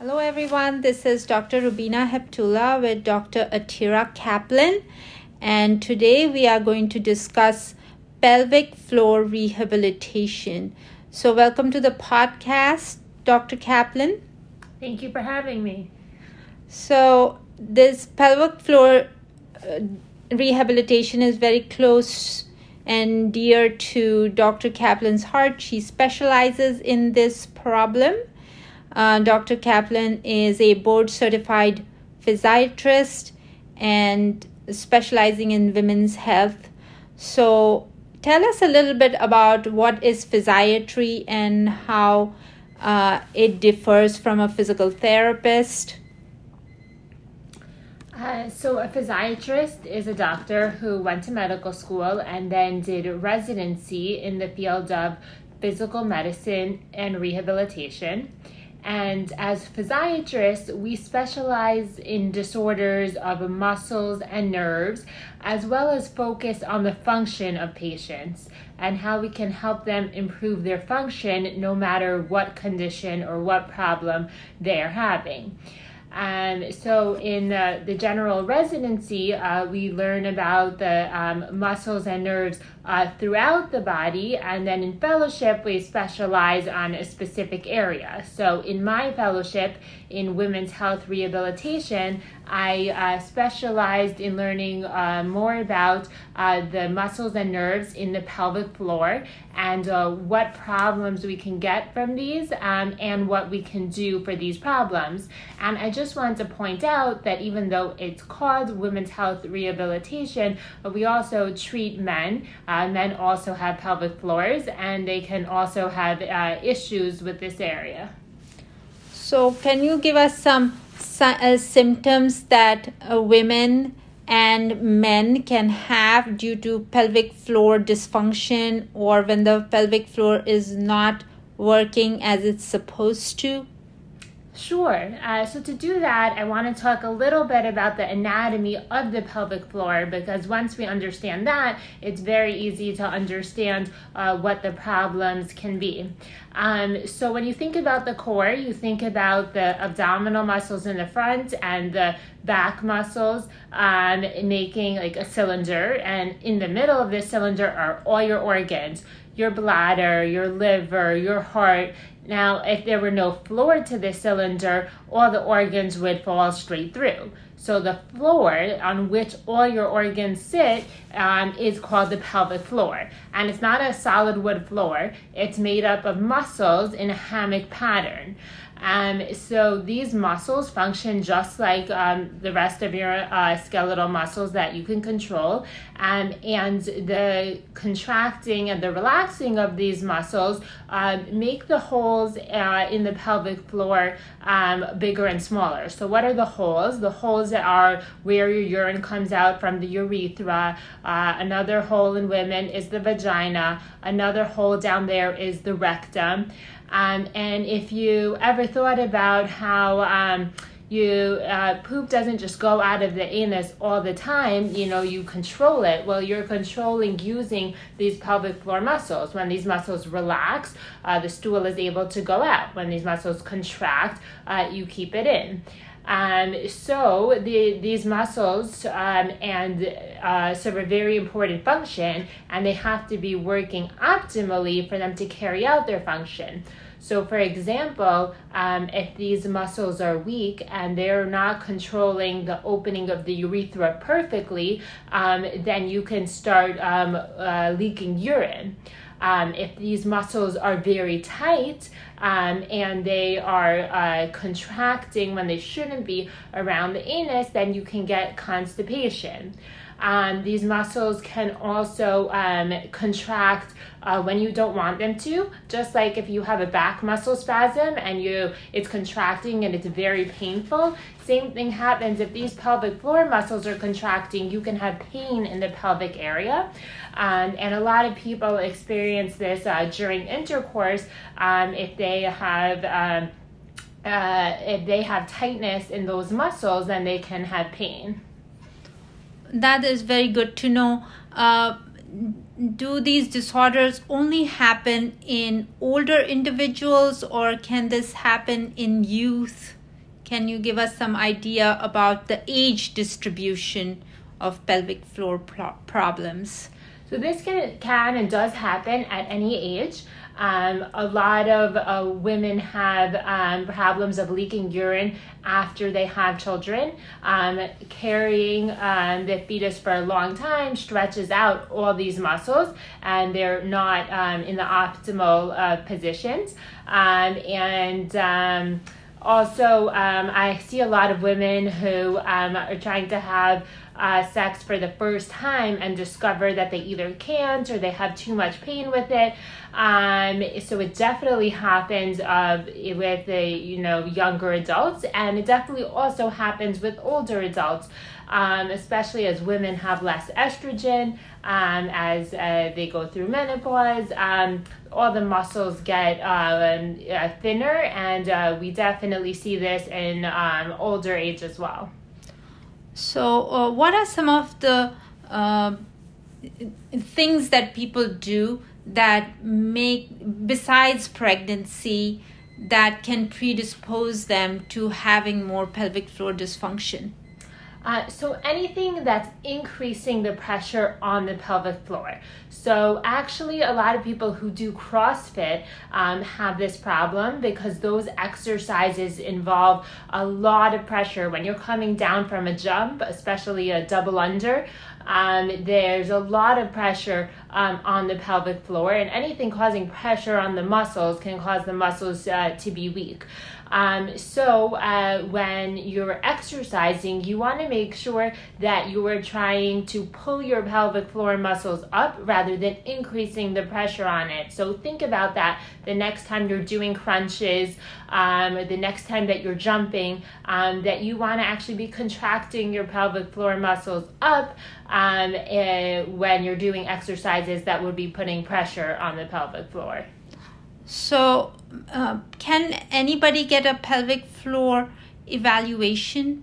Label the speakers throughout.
Speaker 1: Hello, everyone. This is Dr. Rubina Heptula with Dr. Atira Kaplan, and today we are going to discuss pelvic floor rehabilitation. So, welcome to the podcast, Dr. Kaplan.
Speaker 2: Thank you for having me.
Speaker 1: So, this pelvic floor uh, rehabilitation is very close and dear to Dr. Kaplan's heart. She specializes in this problem uh, Dr. Kaplan is a board certified physiatrist and specializing in women's health. So, tell us a little bit about what is physiatry and how uh, it differs from a physical therapist.
Speaker 2: Uh, so, a physiatrist is a doctor who went to medical school and then did residency in the field of physical medicine and rehabilitation. And as physiatrists, we specialize in disorders of muscles and nerves, as well as focus on the function of patients and how we can help them improve their function no matter what condition or what problem they're having. Um, so in uh, the general residency, uh, we learn about the um, muscles and nerves uh, throughout the body, and then in fellowship, we specialize on a specific area. So in my fellowship in women's health rehabilitation, I uh, specialized in learning uh, more about uh, the muscles and nerves in the pelvic floor and what problems we can get from these um, and what we can do for these problems. And I just wanted to point out that even though it's called women's health rehabilitation, we also treat men. Uh, men also have pelvic floors and they can also have uh, issues with this area.
Speaker 1: So, can you give us some uh, symptoms that uh, women and men can have due to pelvic floor dysfunction or when the pelvic floor is not working as it's supposed to?
Speaker 2: Sure. Uh, so, to do that, I want to talk a little bit about the anatomy of the pelvic floor because once we understand that, it's very easy to understand uh, what the problems can be. Um, so, when you think about the core, you think about the abdominal muscles in the front and the back muscles um, making like a cylinder, and in the middle of this cylinder are all your organs your bladder, your liver, your heart. Now, if there were no floor to this cylinder, all the organs would fall straight through. So the floor on which all your organs sit um, is called the pelvic floor. And it's not a solid wood floor, it's made up of muscles in a hammock pattern. Um, so these muscles function just like um, the rest of your uh, skeletal muscles that you can control. Um, and the contracting and the relaxing of these muscles uh, make the holes uh, in the pelvic floor um, bigger and smaller. So, what are the holes? The holes that are where your urine comes out from the urethra. Uh, another hole in women is the vagina. Another hole down there is the rectum. Um, and if you ever thought about how um, you uh, poop doesn't just go out of the anus all the time, you know, you control it. Well, you're controlling using these pelvic floor muscles. When these muscles relax, uh, the stool is able to go out. When these muscles contract, uh, you keep it in. Um, so the, these muscles um, and uh, serve a very important function, and they have to be working optimally for them to carry out their function. So, for example, um, if these muscles are weak and they're not controlling the opening of the urethra perfectly, um, then you can start um, uh, leaking urine. Um, if these muscles are very tight um, and they are uh, contracting when they shouldn't be around the anus, then you can get constipation. Um, these muscles can also um, contract uh, when you don't want them to. Just like if you have a back muscle spasm and you it's contracting and it's very painful. Same thing happens if these pelvic floor muscles are contracting. You can have pain in the pelvic area, um, and a lot of people experience this uh, during intercourse um, if they have. Um, uh, if they have tightness in those muscles, then they can have pain
Speaker 1: that is very good to know. Uh, do these disorders only happen in older individuals or can this happen in youth? can you give us some idea about the age distribution of pelvic floor pro- problems?
Speaker 2: So this can, can and does happen at any age. Um, a lot of uh, women have um, problems of leaking urine after they have children. Um, carrying um, the fetus for a long time stretches out all these muscles, and they're not um, in the optimal uh, positions. Um, and also, I see a lot of women who are trying to have uh, sex for the first time and discover that they either can't or they have too much pain with it. Um, so it definitely happens uh, with the you know younger adults, and it definitely also happens with older adults. Um, especially as women have less estrogen, um, as uh, they go through menopause, um, all the muscles get um, uh, thinner, and uh, we definitely see this in um, older age as well.
Speaker 1: So, uh, what are some of the uh, things that people do that make, besides pregnancy, that can predispose them to having more pelvic floor dysfunction?
Speaker 2: Uh, so anything that's increasing the pressure on the pelvic floor. So actually, a lot of people who do CrossFit um, have this problem because those exercises involve a lot of pressure when you're coming down from a jump, especially a double under. Um, there's a lot of pressure um, on the pelvic floor, and anything causing pressure on the muscles can cause the muscles uh, to be weak. Um, so uh, when you're exercising, you want to make sure that you are trying to pull your pelvic floor muscles up rather than increasing the pressure on it. So think about that the next time you're doing crunches, um, the next time that you're jumping, um, that you want to actually be contracting your pelvic floor muscles up um, uh, when you're doing exercises that would be putting pressure on the pelvic floor.
Speaker 1: So, uh, can anybody get a pelvic floor evaluation?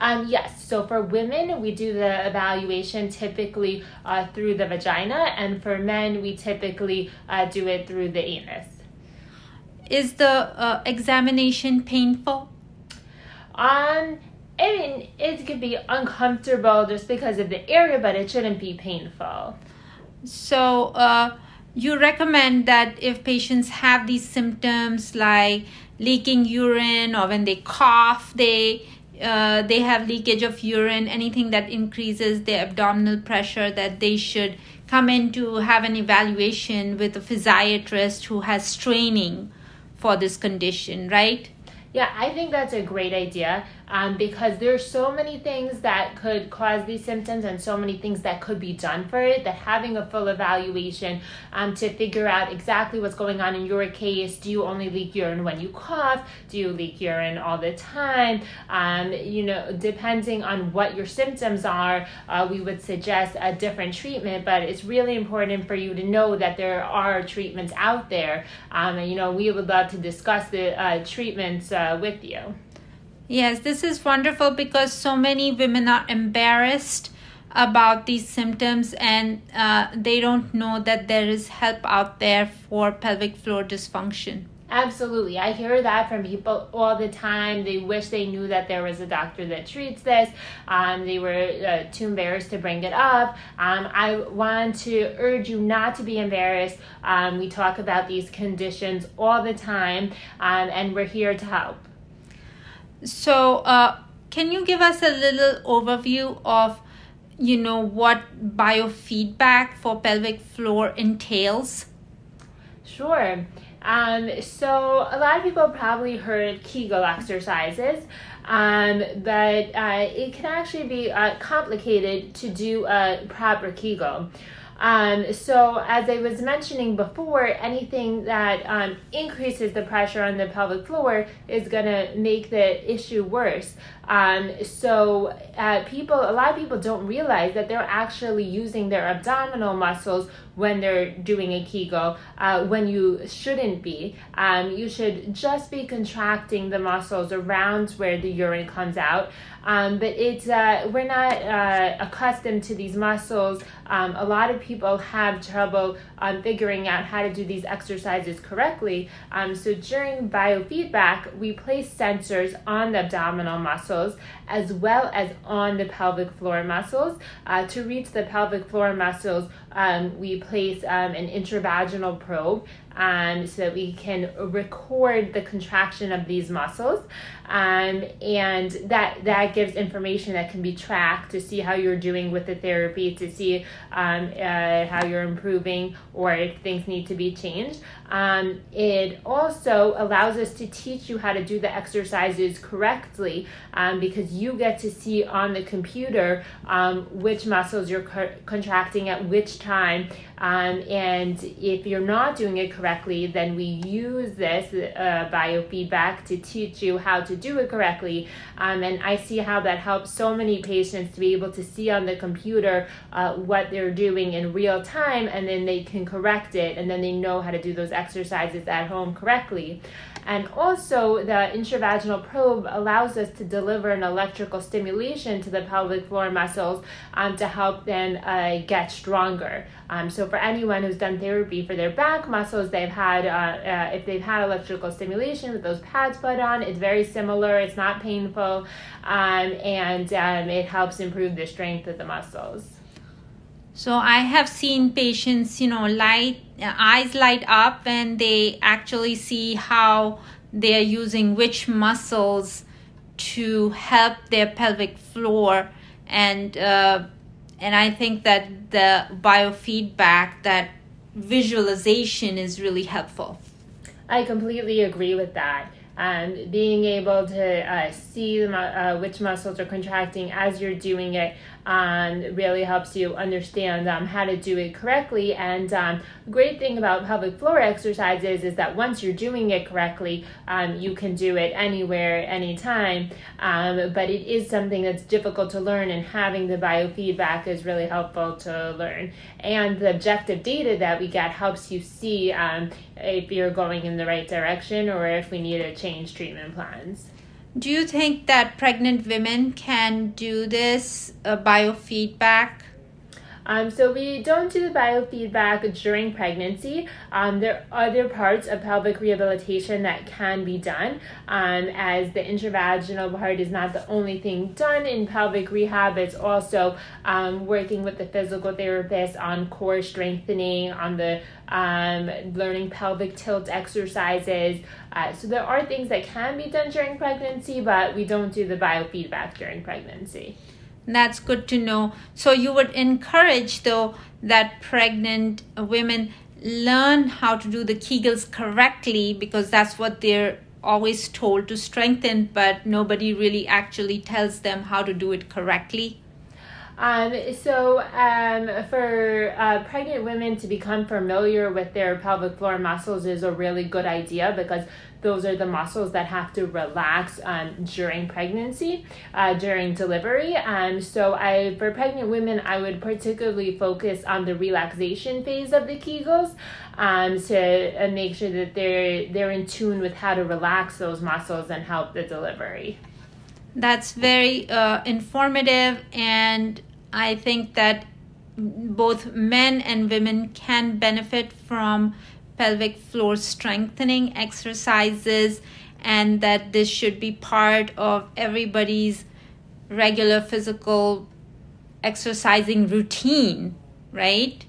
Speaker 2: Um, yes, so for women, we do the evaluation typically uh, through the vagina, and for men, we typically uh, do it through the anus.
Speaker 1: Is the uh, examination painful?
Speaker 2: Um, I mean, it could be uncomfortable just because of the area, but it shouldn't be painful.
Speaker 1: So, uh, you recommend that if patients have these symptoms like leaking urine or when they cough they uh, they have leakage of urine anything that increases their abdominal pressure that they should come in to have an evaluation with a physiatrist who has training for this condition right?
Speaker 2: Yeah i think that's a great idea um, because there's so many things that could cause these symptoms and so many things that could be done for it that having a full evaluation um, to figure out exactly what's going on in your case do you only leak urine when you cough? Do you leak urine all the time? Um, you know depending on what your symptoms are uh, we would suggest a different treatment but it's really important for you to know that there are treatments out there. Um, and you know we would love to discuss the uh, treatments uh, with you
Speaker 1: Yes, this is wonderful because so many women are embarrassed about these symptoms and uh, they don't know that there is help out there for pelvic floor dysfunction.
Speaker 2: Absolutely. I hear that from people all the time. They wish they knew that there was a doctor that treats this. Um, they were uh, too embarrassed to bring it up. Um, I want to urge you not to be embarrassed. Um, we talk about these conditions all the time, um, and we're here to help.
Speaker 1: So, uh, can you give us a little overview of, you know, what biofeedback for pelvic floor entails?
Speaker 2: Sure. Um, so a lot of people probably heard Kegel exercises, um, but uh, it can actually be uh, complicated to do a proper Kegel. Um, so, as I was mentioning before, anything that um, increases the pressure on the pelvic floor is going to make the issue worse. Um, so, uh, people, a lot of people don't realize that they're actually using their abdominal muscles when they're doing a Kegel uh, when you shouldn't be. Um, you should just be contracting the muscles around where the urine comes out. Um, but it's uh, we're not uh, accustomed to these muscles. Um, a lot of people have trouble um, figuring out how to do these exercises correctly. Um, so during biofeedback, we place sensors on the abdominal muscles as well as on the pelvic floor muscles. Uh, to reach the pelvic floor muscles, um, we place um, an intravaginal probe um, so that we can record the contraction of these muscles. Um, and that that gives information that can be tracked to see how you're doing with the therapy, to see um, uh, how you're improving or if things need to be changed. Um, it also allows us to teach you how to do the exercises correctly um, because you get to see on the computer um, which muscles you're co- contracting at which time. Um, and if you're not doing it correctly, then we use this uh, biofeedback to teach you how to do it correctly. Um, and I see how that helps so many patients to be able to see on the computer uh, what they're doing in real time and then they can correct it and then they know how to do those exercises at home correctly. And also, the intravaginal probe allows us to deliver an electrical stimulation to the pelvic floor muscles um, to help them uh, get stronger. Um, so, for anyone who's done therapy for their back muscles, they've had, uh, uh, if they've had electrical stimulation with those pads put on, it's very similar, it's not painful, um, and um, it helps improve the strength of the muscles.
Speaker 1: So I have seen patients, you know, light uh, eyes light up when they actually see how they are using which muscles to help their pelvic floor, and uh, and I think that the biofeedback, that visualization, is really helpful.
Speaker 2: I completely agree with that. Um, being able to uh, see uh, which muscles are contracting as you're doing it um, really helps you understand um, how to do it correctly. And um, the great thing about pelvic floor exercises is that once you're doing it correctly, um, you can do it anywhere, anytime. Um, but it is something that's difficult to learn, and having the biofeedback is really helpful to learn. And the objective data that we get helps you see um, if you're going in the right direction or if we need to change treatment plans.
Speaker 1: Do you think that pregnant women can do this uh, biofeedback?
Speaker 2: Um, so we don't do the biofeedback during pregnancy. Um, there are other parts of pelvic rehabilitation that can be done, um, as the intravaginal part is not the only thing done in pelvic rehab. It's also um, working with the physical therapist on core strengthening, on the um, learning pelvic tilt exercises. Uh, so there are things that can be done during pregnancy, but we don't do the biofeedback during pregnancy.
Speaker 1: That's good to know. So you would encourage though that pregnant women learn how to do the Kegels correctly because that's what they're always told to strengthen, but nobody really actually tells them how to do it correctly.
Speaker 2: Um, so, um, for uh, pregnant women to become familiar with their pelvic floor muscles is a really good idea because those are the muscles that have to relax um, during pregnancy, uh, during delivery. Um, so I, for pregnant women, I would particularly focus on the relaxation phase of the Kegels um, to uh, make sure that they're they're in tune with how to relax those muscles and help the delivery.
Speaker 1: That's very uh, informative, and I think that both men and women can benefit from pelvic floor strengthening exercises and that this should be part of everybody's regular physical exercising routine, right?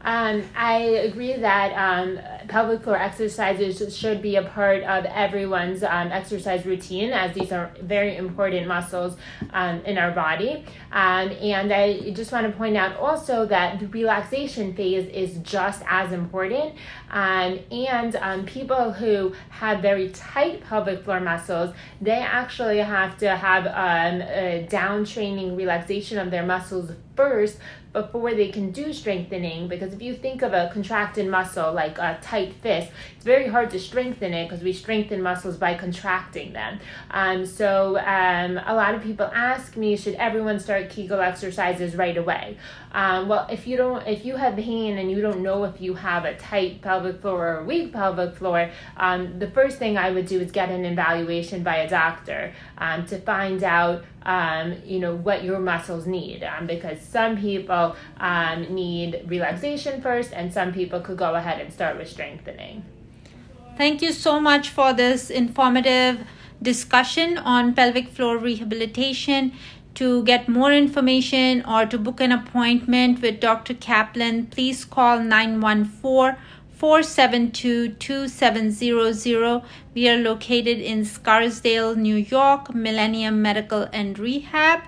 Speaker 2: Um, I agree that um, pelvic floor exercises should be a part of everyone's um, exercise routine, as these are very important muscles um, in our body. Um, and I just want to point out also that the relaxation phase is just as important. Um, and people who have very tight pelvic floor muscles, they actually have to have a down training relaxation of their muscles first before they can do strengthening because if you think of a contracted muscle like a tight fist it's very hard to strengthen it because we strengthen muscles by contracting them. Um, so um, a lot of people ask me should everyone start kegel exercises right away? Um, well if you don't if you have pain and you don't know if you have a tight pelvic floor or a weak pelvic floor um, the first thing i would do is get an evaluation by a doctor um, to find out um, you know what your muscles need um, because some people um, need relaxation first and some people could go ahead and start with strengthening
Speaker 1: thank you so much for this informative discussion on pelvic floor rehabilitation to get more information or to book an appointment with Dr. Kaplan, please call 914 472 2700. We are located in Scarsdale, New York, Millennium Medical and Rehab.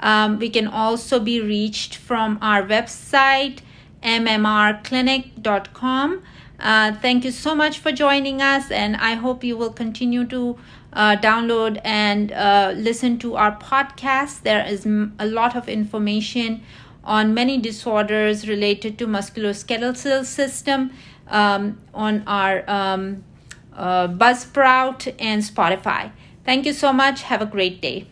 Speaker 1: Um, we can also be reached from our website, mmrclinic.com. Uh, thank you so much for joining us, and I hope you will continue to uh, download and uh, listen to our podcast. There is a lot of information on many disorders related to musculoskeletal system um, on our um, uh, Buzzsprout and Spotify. Thank you so much. Have a great day.